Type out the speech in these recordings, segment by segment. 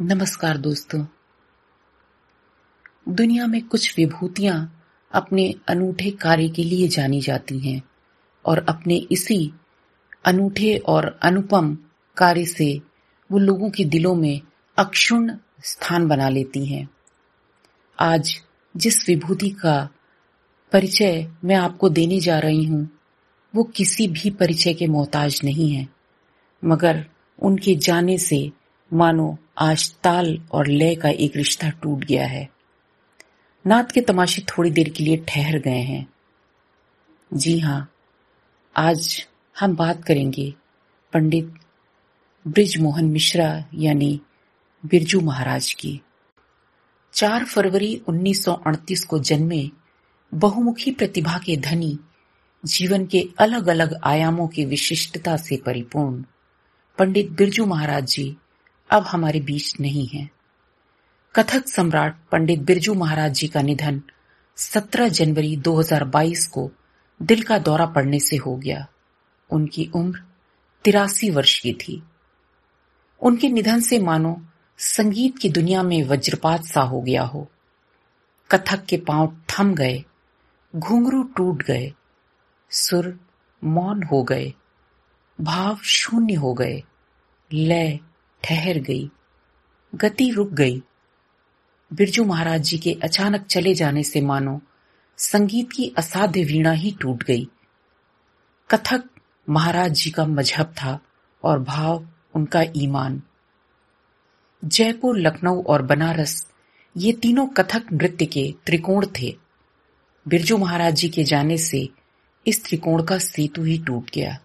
नमस्कार दोस्तों। दुनिया में कुछ विभूतियाँ अपने अनूठे कार्य के लिए जानी जाती हैं और अपने इसी अनूठे और अनुपम कार्य से वो लोगों के दिलों में अक्षुण स्थान बना लेती हैं। आज जिस विभूति का परिचय मैं आपको देने जा रही हूँ, वो किसी भी परिचय के मोहताज नहीं है। मगर उनके जाने से मानो आज ताल और लय का एक रिश्ता टूट गया है। नात के तमाशे थोड़ी देर के लिए ठहर गए हैं। जी हाँ आज हम बात करेंगे पंडित ब्रिज मोहन मिश्रा यानी बिरजू महाराज की। 4 फरवरी 1938 को जन्मे बहुमुखी प्रतिभा के धनी, जीवन के अलग अलग आयामों की विशिष्टता से परिपूर्ण पंडित बिरजू महाराज जी अब हमारे बीच नहीं है। कथक सम्राट पंडित बिरजू महाराज जी का निधन 17 जनवरी 2022 को दिल का दौरा पड़ने से हो गया। उनकी उम्र तिरासी वर्ष की थी। उनके निधन से मानो संगीत की दुनिया में वज्रपात सा हो गया हो। कथक के पाँव थम गए, घुंघरू टूट गए, सुर मौन हो गए, भाव शून्य हो गए, लय ठहर गई, गति रुक गई। बिरजू महाराज जी के अचानक चले जाने से मानो संगीत की असाध्य वीणा ही टूट गई। कथक महाराज जी का मज़हब था और भाव उनका ईमान। जयपुर, लखनऊ और बनारस ये तीनों कथक नृत्य के त्रिकोण थे। बिरजू महाराज जी के जाने से इस त्रिकोण का सेतु ही टूट गया।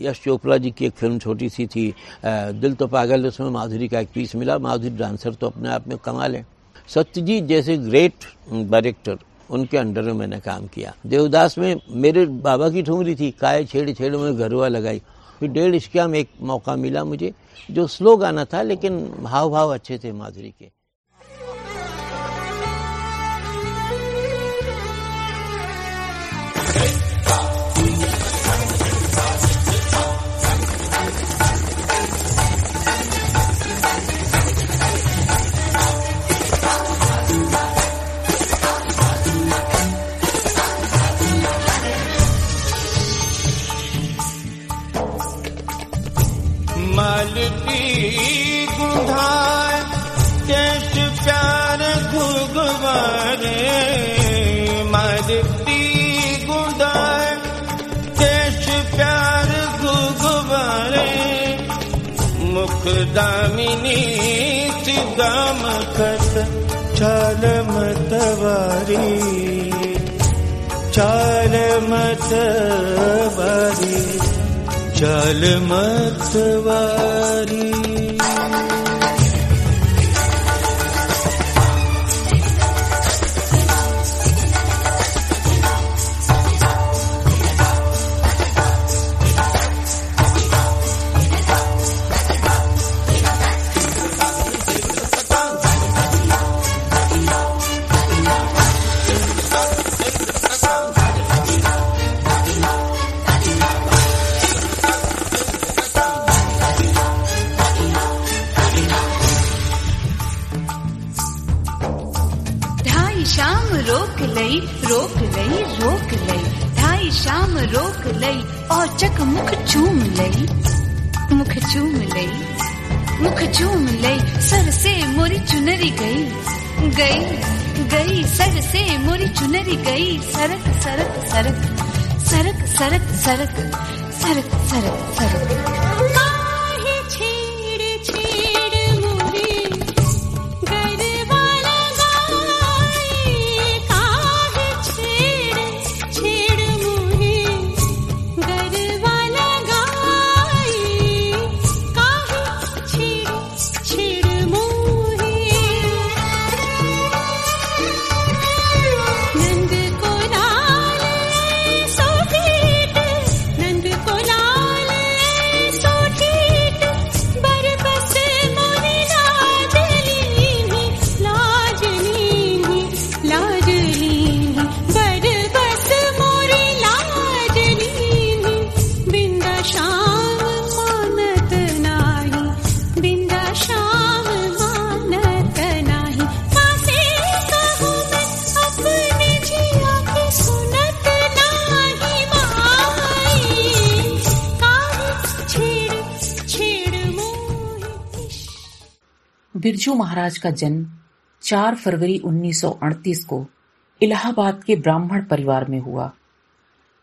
यश चोपड़ा जी की एक फ़िल्म छोटी सी थी दिल तो पागल, उसमें माधुरी का एक पीस मिला, माधुरी डांसर तो अपने आप में कमाल है। सत्यजीत जैसे ग्रेट डायरेक्टर उनके अंडर में मैंने काम किया। देवदास में मेरे बाबा की ठुमरी थी, काय छेड़ छेड़ में घरवा लगाई। फिर डेढ़ इश्किया में एक मौका मिला मुझे, जो स्लो गाना था, लेकिन भाव भाव अच्छे थे माधुरी के। दामिनी दाम चल मतवारी चालमतवारी サルクサルクサル बिरजू महाराज का जन्म 4 फरवरी 1938 को इलाहाबाद के ब्राह्मण परिवार में हुआ।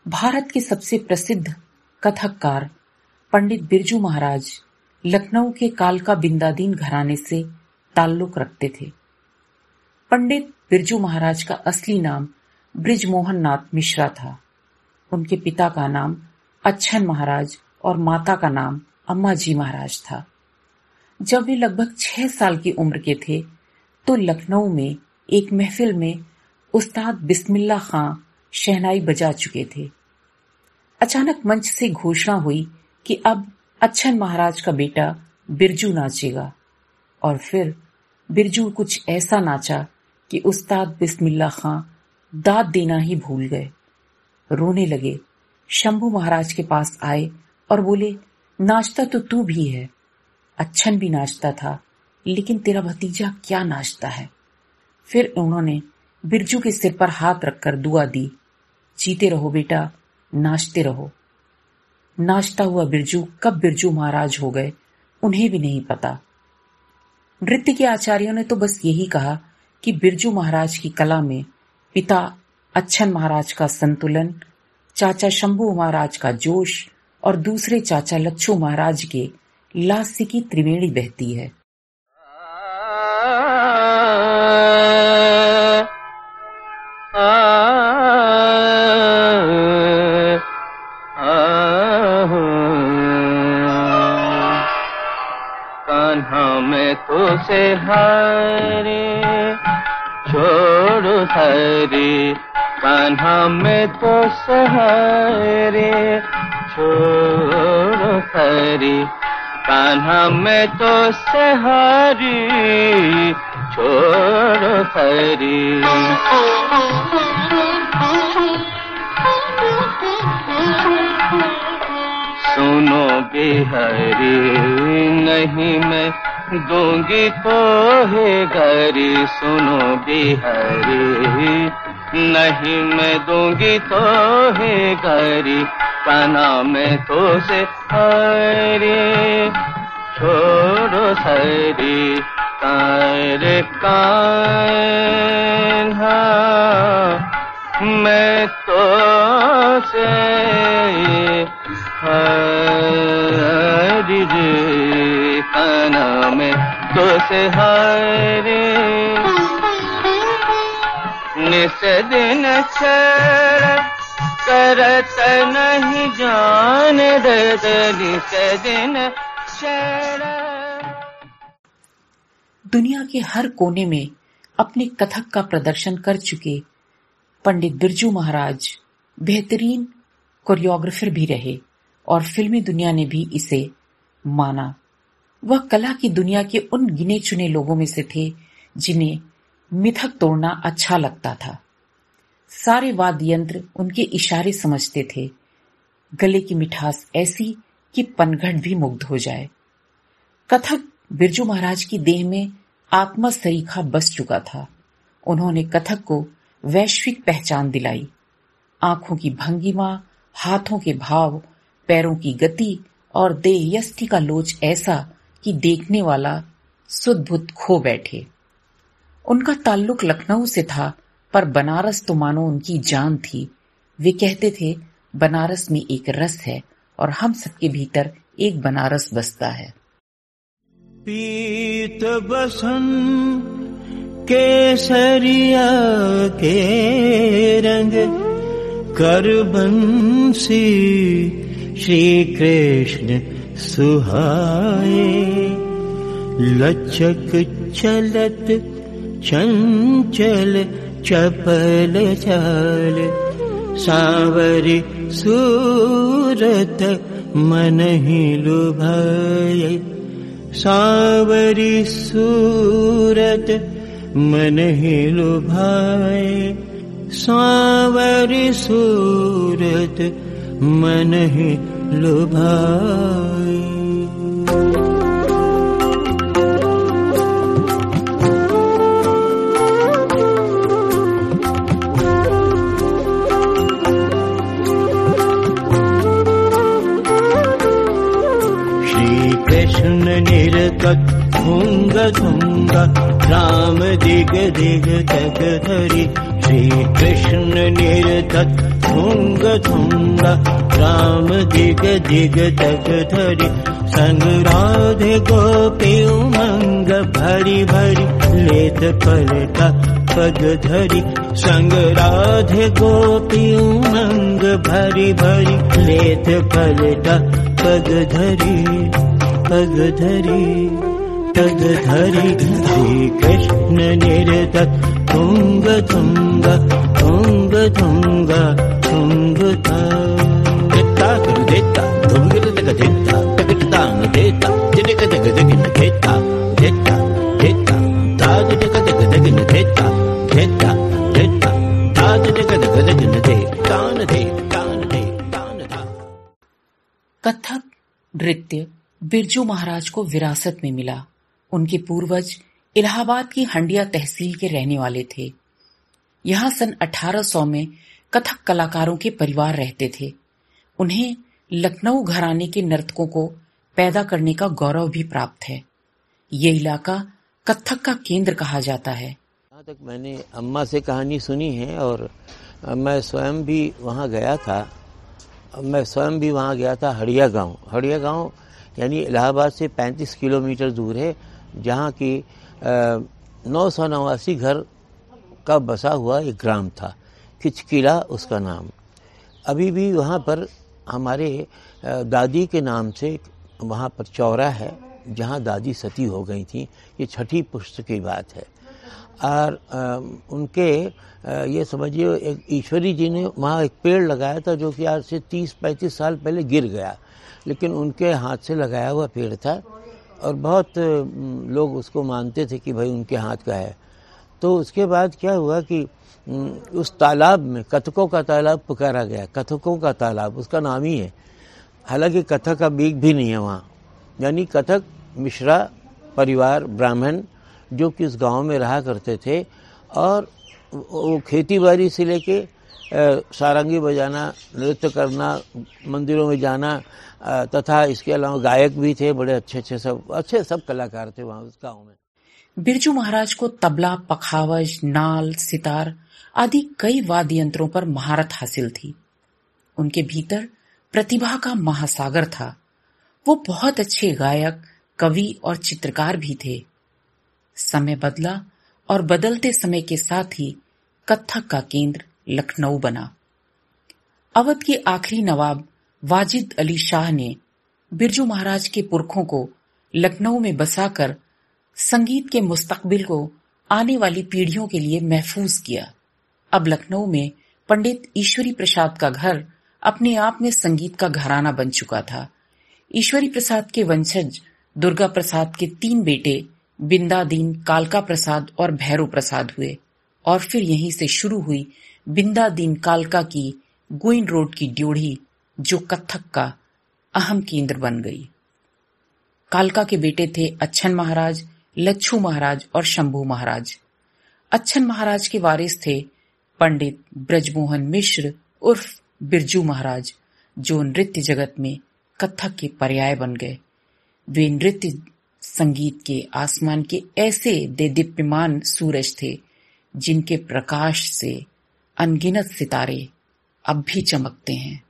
भारत के सबसे प्रसिद्ध कथककार पंडित बिरजू महाराज लखनऊ के कालका बिंदादीन घराने से ताल्लुक रखते थे। पंडित बिरजू महाराज का असली नाम ब्रिजमोहन नाथ मिश्रा था। उनके पिता का नाम अच्छन महाराज और माता का नाम अम्मा जी महाराज था। जब वे लगभग छह साल की उम्र के थे तो लखनऊ में एक महफिल में उस्ताद बिस्मिल्ला खां शहनाई बजा चुके थे। अचानक मंच से घोषणा हुई कि अब अच्छन महाराज का बेटा बिरजू नाचेगा, और फिर बिरजू कुछ ऐसा नाचा कि उस्ताद बिस्मिल्ला खां दाद देना ही भूल गए। रोने लगे, शंभू महाराज के पास आए और बोले, नाचता तो तू भी है। अच्छन भी नाचता था, लेकिन तेरा भतीजा क्या नाचता है? फिर उन्होंने बिरजू के सिर पर हाथ रखकर दुआ दी, जीते रहो बेटा, नाचते रहो। नाचता हुआ बिरजू, कब बिरजू महाराज हो गए, उन्हें भी नहीं पता। नृत्य के आचार्यों ने तो बस यही कहा कि बिरजू महाराज की कला में पिता अच्छन महाराज का संतुलन, चाचा शंभू महाराज का जोश और दूसरे चाचा लच्छू महाराज के लास्य की त्रिवेणी बहती है। से हरे, छोड़ हरी। कान्हा में तो सहारे छोड़ हरी। कान्हा में तो सहारी छोड़ हरी सुनो बिहारी, नहीं मैं दूँगी तो है गरी सुनो बिहारी, नहीं मैं दूँगी तो है गरी काना में तो से हरे। छोड़ो सरी कार कान्हा मैं तो से हरि रे काना में तो से हरे। निस दिन छड़ करत नहीं जान दिन दुनिया के हर कोने में अपने कथक का प्रदर्शन कर चुके पंडित बिरजू महाराज बेहतरीन कोरियोग्राफर भी रहे और फिल्मी दुनिया ने भी इसे माना। वह कला की दुनिया के उन गिने चुने लोगों में से थे जिन्हें मिथक तोड़ना अच्छा लगता था। सारे वाद्य यंत्र उनके इशारे समझते थे। गले की मिठास ऐसी कि पनघट भी मुग्ध हो जाए। कथक बिरजू महाराज की देह में आत्मा सरीखा बस चुका था। उन्होंने कथक को वैश्विक पहचान दिलाई। आँखों की भंगिमा, हाथों के भाव, पैरों की गति और देह यष्टि का लोच ऐसा कि देखने वाला सुदबुद खो बैठे। उनका ताल्लुक लखनऊ से था पर बनारस तो मानो उनकी जान थी। वे कहते थे, बनारस में एक रस है और हम सबके भीतर एक बनारस बसता है। पीत बसन केसरिया के रंग कर बंसी श्री कृष्ण सुहाए। लचक चलत चंचल चपल चाल सावरि सूरत मनहि भे सावरि सूरत मनहि भे सावरि सूरत मनहि लो थुंग थुंग राम दिग दिग तक धरी। श्री कृष्ण तक धरी। संग राधे गोपी उमंग भरी भरी लेत पलटा पग धरी। संग राधे गोपी उमंग भरी भरी लेत पलटा पग धरी पग धरी तग धरी श्री कृष्ण निरत तुंग तुंग तुंग तुंग तुंग देता दे कथक नृत्य बिरजू महाराज को विरासत में मिला। उनके पूर्वज इलाहाबाद की हंडिया तहसील के रहने वाले थे। यहाँ सन 1800 में कथक कलाकारों के परिवार रहते थे। उन्हें लखनऊ घराने के नर्तकों को पैदा करने का गौरव भी प्राप्त है। ये इलाका कथक का केंद्र कहा जाता है। जहाँ तक मैंने अम्मा से कहानी सुनी है और मैं स्वयं भी वहाँ गया था। मैं स्वयं भी वहाँ गया था हड़िया गाँव। हड़िया गाँव यानी इलाहाबाद से 35 किलोमीटर दूर है, जहाँ की नौ सौ नवासी घर का बसा हुआ एक ग्राम था। खिचकिला उसका नाम। अभी भी वहाँ पर हमारे दादी के नाम से वहाँ पर चौरा है, जहाँ दादी सती हो गई थी। ये छठी पुष्ट की बात है। और उनके ये समझिए, एक ईश्वरी जी ने वहाँ एक पेड़ लगाया था जो कि आज से 30-35 साल पहले गिर गया। लेकिन उनके हाथ से लगाया हुआ पेड़ था और बहुत लोग उसको मानते थे कि भाई उनके हाथ का है। तो उसके बाद क्या हुआ कि उस तालाब में कथकों का तालाब पुकारा गया। कथकों का तालाब, उसका नाम ही है। हालाँकि कथक का बीग भी नहीं है वहाँ। यानी कथक, मिश्रा, परिवार, ब्राह्मण, जो कि उस गाँव में रहा करते थे और वो खेती बाड़ी से लेके सारंगी बजाना, नृत्य करना, मंदिरों में जाना तथा इसके अलावा गायक भी थे, बड़े अच्छे अच्छे सब अच्छे सब कलाकार थे वहाँ उस गाँव में। बिरजू महाराज को तबला, पखावज, नाल, सितार आदि कई वाद्य यंत्रों पर महारत हासिल थी। उनके भीतर प्रतिभा का महासागर था। वो बहुत अच्छे गायक, कवि और चित्रकार भी थे। समय बदला और बदलते समय के साथ ही कथक का केंद्र लखनऊ बना। अवध के आखिरी नवाब वाजिद अली शाह ने बिरजू महाराज के पुरखों को लखनऊ में बसाकर संगीत के मुस्तकबिल को आने वाली पीढ़ियों के लिए महफूज किया। अब लखनऊ में पंडित ईश्वरी प्रसाद का घर अपने आप में संगीत का घराना बन चुका था। ईश्वरी प्रसाद के वंशज दुर्गा प्रसाद के तीन बेटे बिंदादीन, कालका प्रसाद और भैरव प्रसाद हुए और फिर यहीं से शुरू हुई बिंदादीन, कालका की गुइन रोड की ड्योढ़ी। जो कथक का अहम केंद्र बन गई। कालका के बेटे थे अच्छन महाराज, लच्छू महाराज और शंभू महाराज। अच्छन महाराज के वारिस थे पंडित ब्रजमोहन मिश्र उर्फ़ बिरजू महाराज, जो नृत्य जगत में कथक के पर्याय बन गए। वे नृत्य संगीत के आसमान के ऐसे देदीप्यमान सूरज थे, जिनके प्रकाश से अनगिनत सितारे अब भी चमकते हैं।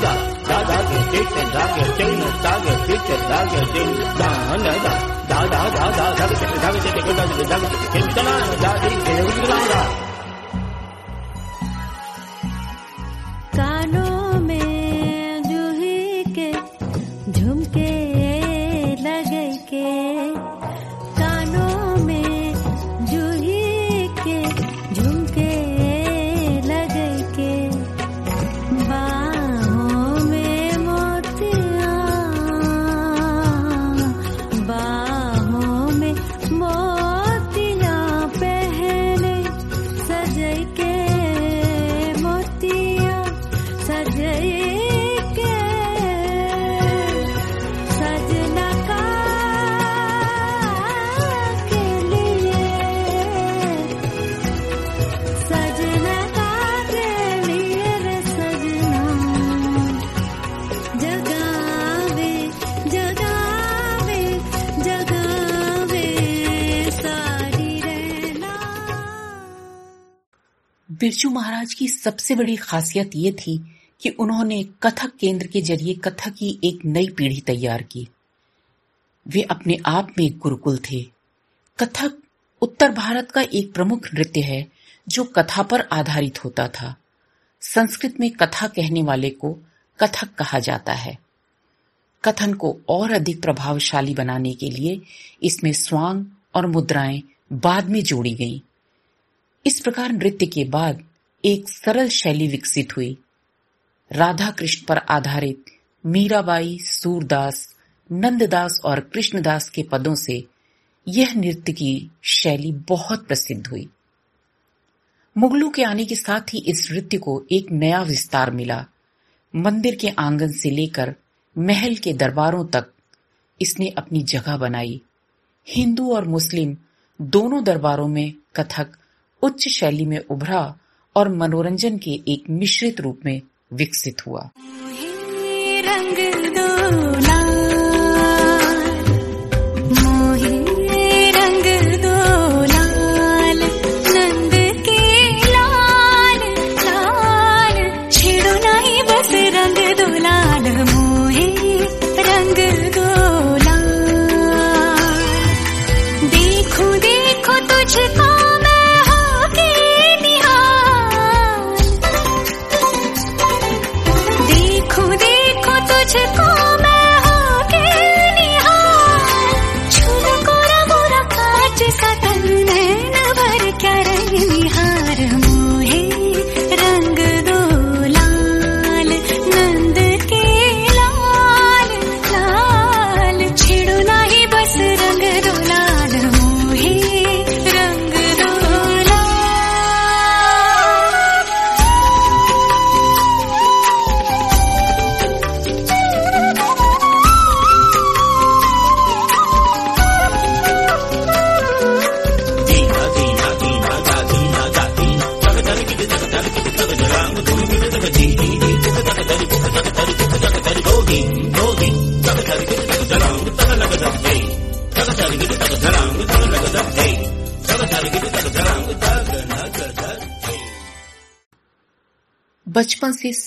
Dada, Dada, Dada, Dada, Dada, Dada, की सबसे बड़ी खासियत ये थी कि उन्होंने कथक केंद्र के ज़रिए कथक की एक नई पीढ़ी तैयार की। वे अपने आप में गुरुकुल थे। कथक उत्तर भारत का एक प्रमुख नृत्य है, जो कथा पर आधारित होता था। संस्कृत में कथा कहने वाले को कथक कहा जाता है। कथन को और अधिक प्रभावशाली बनाने के लिए इसमें स्वांग और मुद्राएँ बाद में जोड़ी गईं। इस प्रकार नृत्य के बाद एक सरल शैली विकसित हुई। राधा कृष्ण पर आधारित मीराबाई, सूरदास, नंददास और कृष्णदास के पदों से यह नृत्य की शैली बहुत प्रसिद्ध हुई। मुगलों के आने के साथ ही इस नृत्य को एक नया विस्तार मिला। मंदिर के आँगन से लेकर महल के दरबारों तक इसने अपनी जगह बनाई। हिंदू और मुस्लिम दोनों दरबारों में कथक उच्च शैली में उभरा और मनोरंजन के एक मिश्रित रूप में विकसित हुआ। रंग दो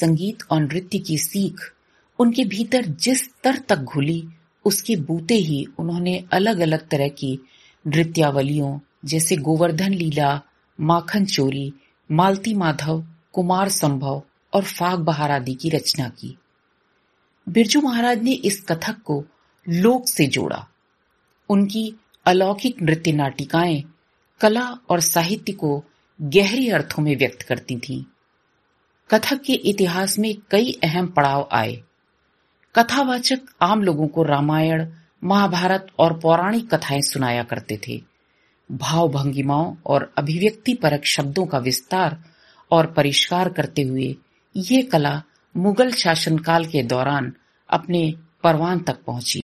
संगीत और नृत्य की सीख उनके भीतर जिस स्तर तक घुली, उसके बूते ही उन्होंने अलग अलग तरह की नृत्यावलियों जैसे गोवर्धन लीला, माखन चोरी, मालती माधव, कुमार संभव और फाग बहार आदि की रचना की बिरजू महाराज ने इस कथक को लोक से जोड़ा उनकी अलौकिक नृत्य नाटिकाएँ कला और साहित्य को गहरे अर्थों में व्यक्त करती थीं। कथक के इतिहास में कई अहम पड़ाव आए कथावाचक आम लोगों को रामायण महाभारत और पौराणिक कथाएँ सुनाया करते थे भाव भंगिमाओं और अभिव्यक्ति परक शब्दों का विस्तार और परिष्कार करते हुए ये कला मुगल शासनकाल के दौरान अपने परवान तक पहुँची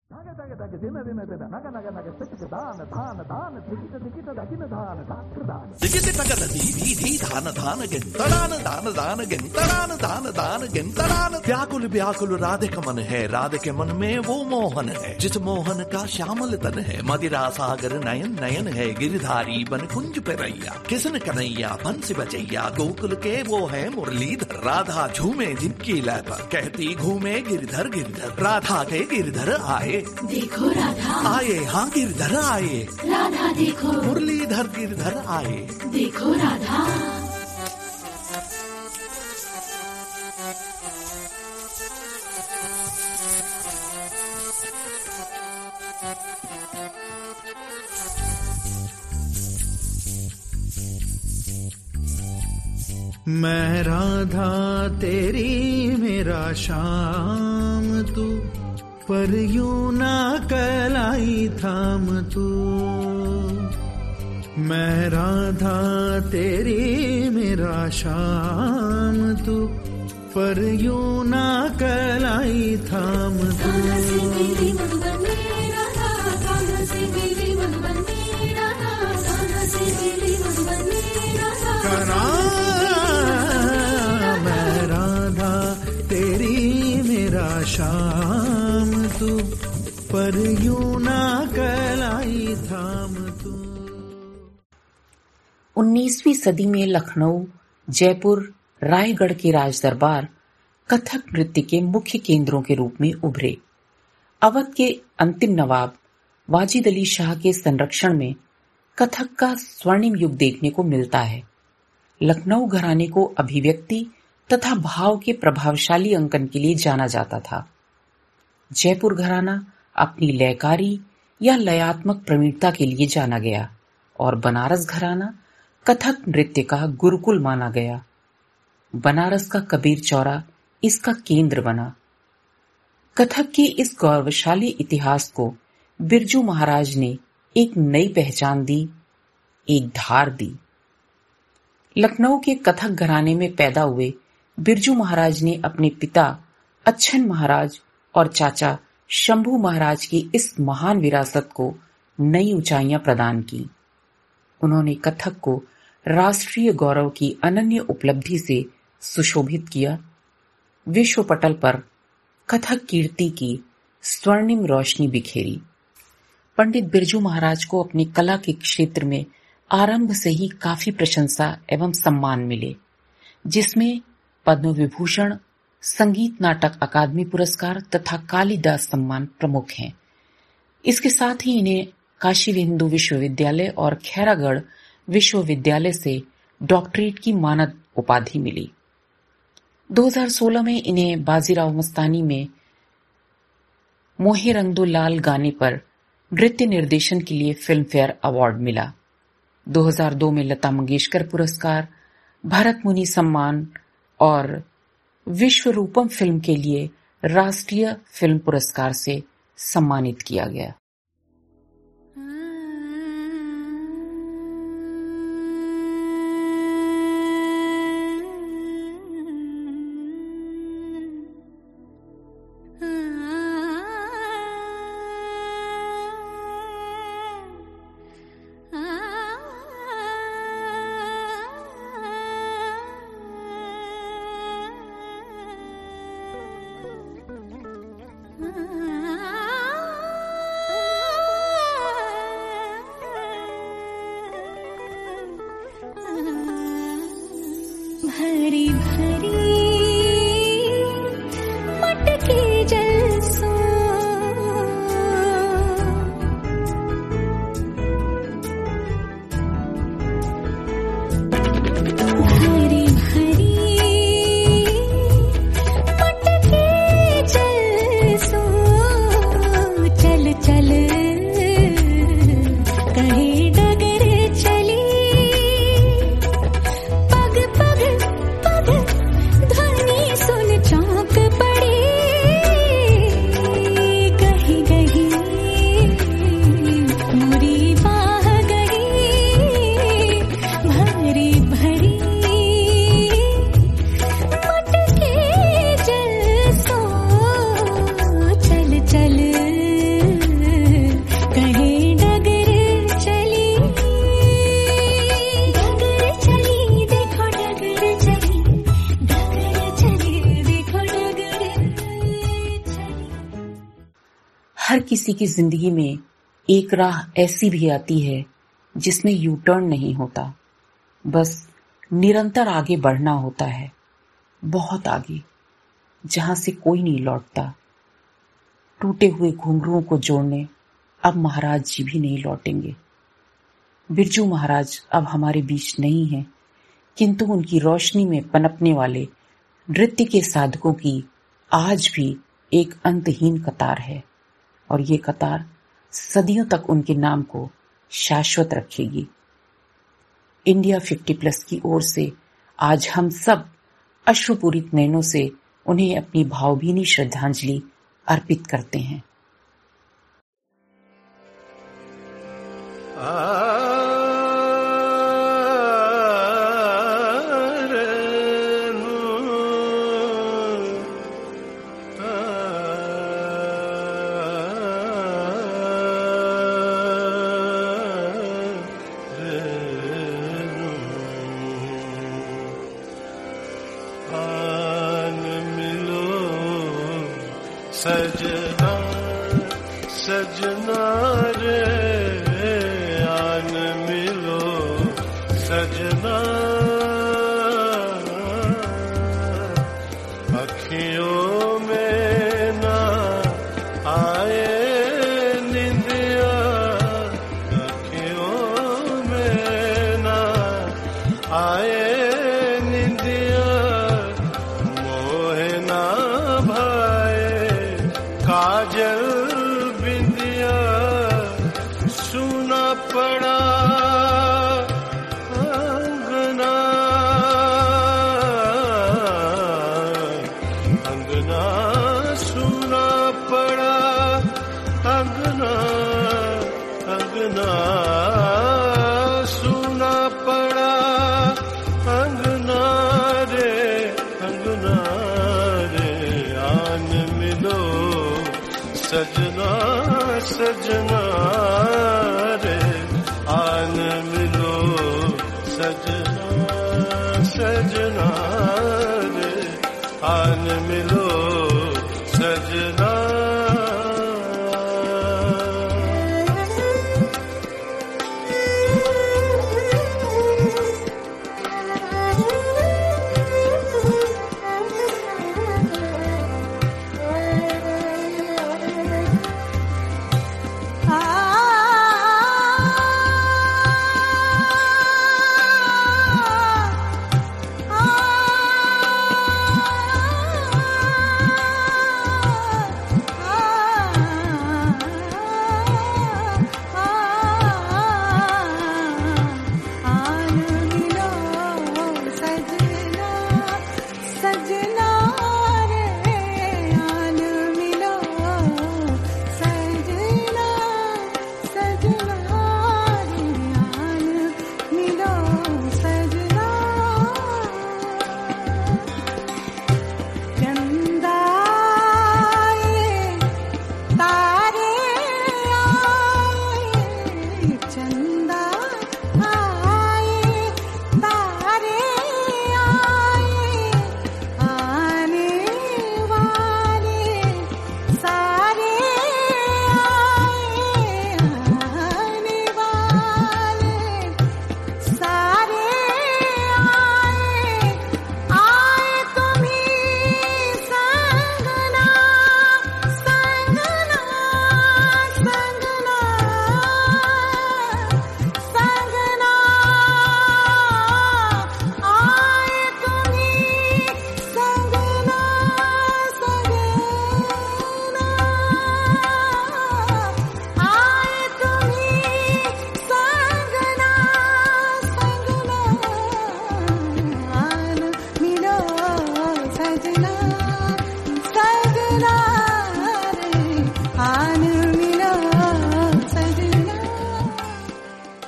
దిగితి తగద ధీ ధీ ధాన ధాన గెంతడాన దాన దాన గెంతడాన దాన दान गिनतरान व्याकुल व्याकुल राधे का मन है राधे के मन में वो मोहन है जिस मोहन का श्यामल तन है मदिरा सागर नयन नयन है गिरधारी बन कुंज पे रैया किसन कन्हैया बंसी बचैया गोकुल के वो है मुरलीधर राधा झूमे जिनकी लय पर कहती घूमे गिरधर गिरधर राधा के गिरधर आए देखो राधा आए हाँ गिरधर आए राधा देखो मुरलीधर गिरधर आए। देखो राधा। मैं राधा तेरी मेरा शाम तू पर यू ना कलाई थाम तू। मैं राधा तेरी मेरा शाम तू। पर यूँ ना कलाई थाम तू। करा मैं राधा तेरी मेरा शाम तू। पर यूँ ना 19वीं सदी में लखनऊ, जयपुर, रायगढ़ के राज दरबार कथक नृत्य के मुख्य केंद्रों के रूप में उभरे। अवध के अंतिम नवाब वाजिद अली शाह के संरक्षण में कथक का स्वर्णिम युग देखने को मिलता है। लखनऊ घराने को अभिव्यक्ति तथा भाव के प्रभावशाली अंकन के लिए जाना जाता था। जयपुर घराना अपनी लयकारी या लयात्मक प्रवीणता के लिए जाना गया और बनारस घराना कथक नृत्य का गुरुकुल माना गया। बनारस का कबीर चौरा इसका केंद्र बना। कथक के इस गौरवशाली इतिहास को बिरजू महाराज ने एक नई पहचान दी, एक धार दी। लखनऊ के कथक घराने में पैदा हुए बिरजू महाराज ने अपने पिता, अच्छन महाराज और चाचा शंभू महाराज की इस महान विरासत को नई ऊंचाइयाँ प्रदान की। उन्होंने कथक को राष्ट्रीय गौरव की अनन्य उपलब्धि से सुशोभित किया। विश्व पटल पर कथक कीर्ति की स्वर्णिम रोशनी बिखेरी। पंडित बिरजू महाराज को अपनी कला के क्षेत्र में आरंभ से ही काफ़ी प्रशंसा एवं सम्मान मिले, जिसमें पद्म विभूषण संगीत नाटक अकादमी पुरस्कार तथा कालिदास सम्मान प्रमुख हैं। इसके साथ ही इन्हें काशी हिंदू विश्वविद्यालय और खैरागढ़ विश्वविद्यालय से डॉक्टरेट की मानद उपाधि मिली। 2016 में इन्हें बाजीराव मस्तानी में मोहे रंग दो लाल गाने पर नृत्य निर्देशन के लिए फ़िल्म फेयर अवार्ड मिला। 2002 में लता मंगेशकर पुरस्कार, भरत मुनि सम्मान और विश्व रूपम फ़िल्म के लिए राष्ट्रीय फ़िल्म पुरस्कार से सम्मानित किया गया। हर किसी की ज़िंदगी में एक राह ऐसी भी आती है जिसमें यू टर्न नहीं होता। बस निरंतर आगे बढ़ना होता है, बहुत आगे, जहाँ से कोई नहीं लौटता। टूटे हुए घुंघरुओं को जोड़ने, अब महाराज जी भी नहीं लौटेंगे। बिरजू महाराज अब हमारे बीच नहीं हैं, किंतु उनकी रोशनी में पनपने वाले नृत्य के साधकों की आज भी एक अंतहीन कतार है। और ये कतार सदियों तक उनके नाम को शाश्वत रखेगी। इंडिया 50 प्लस की ओर से आज हम सब अश्रुपूरित नयनों से उन्हें अपनी भावभीनी श्रद्धांजलि अर्पित करते हैं। आन सजना सजना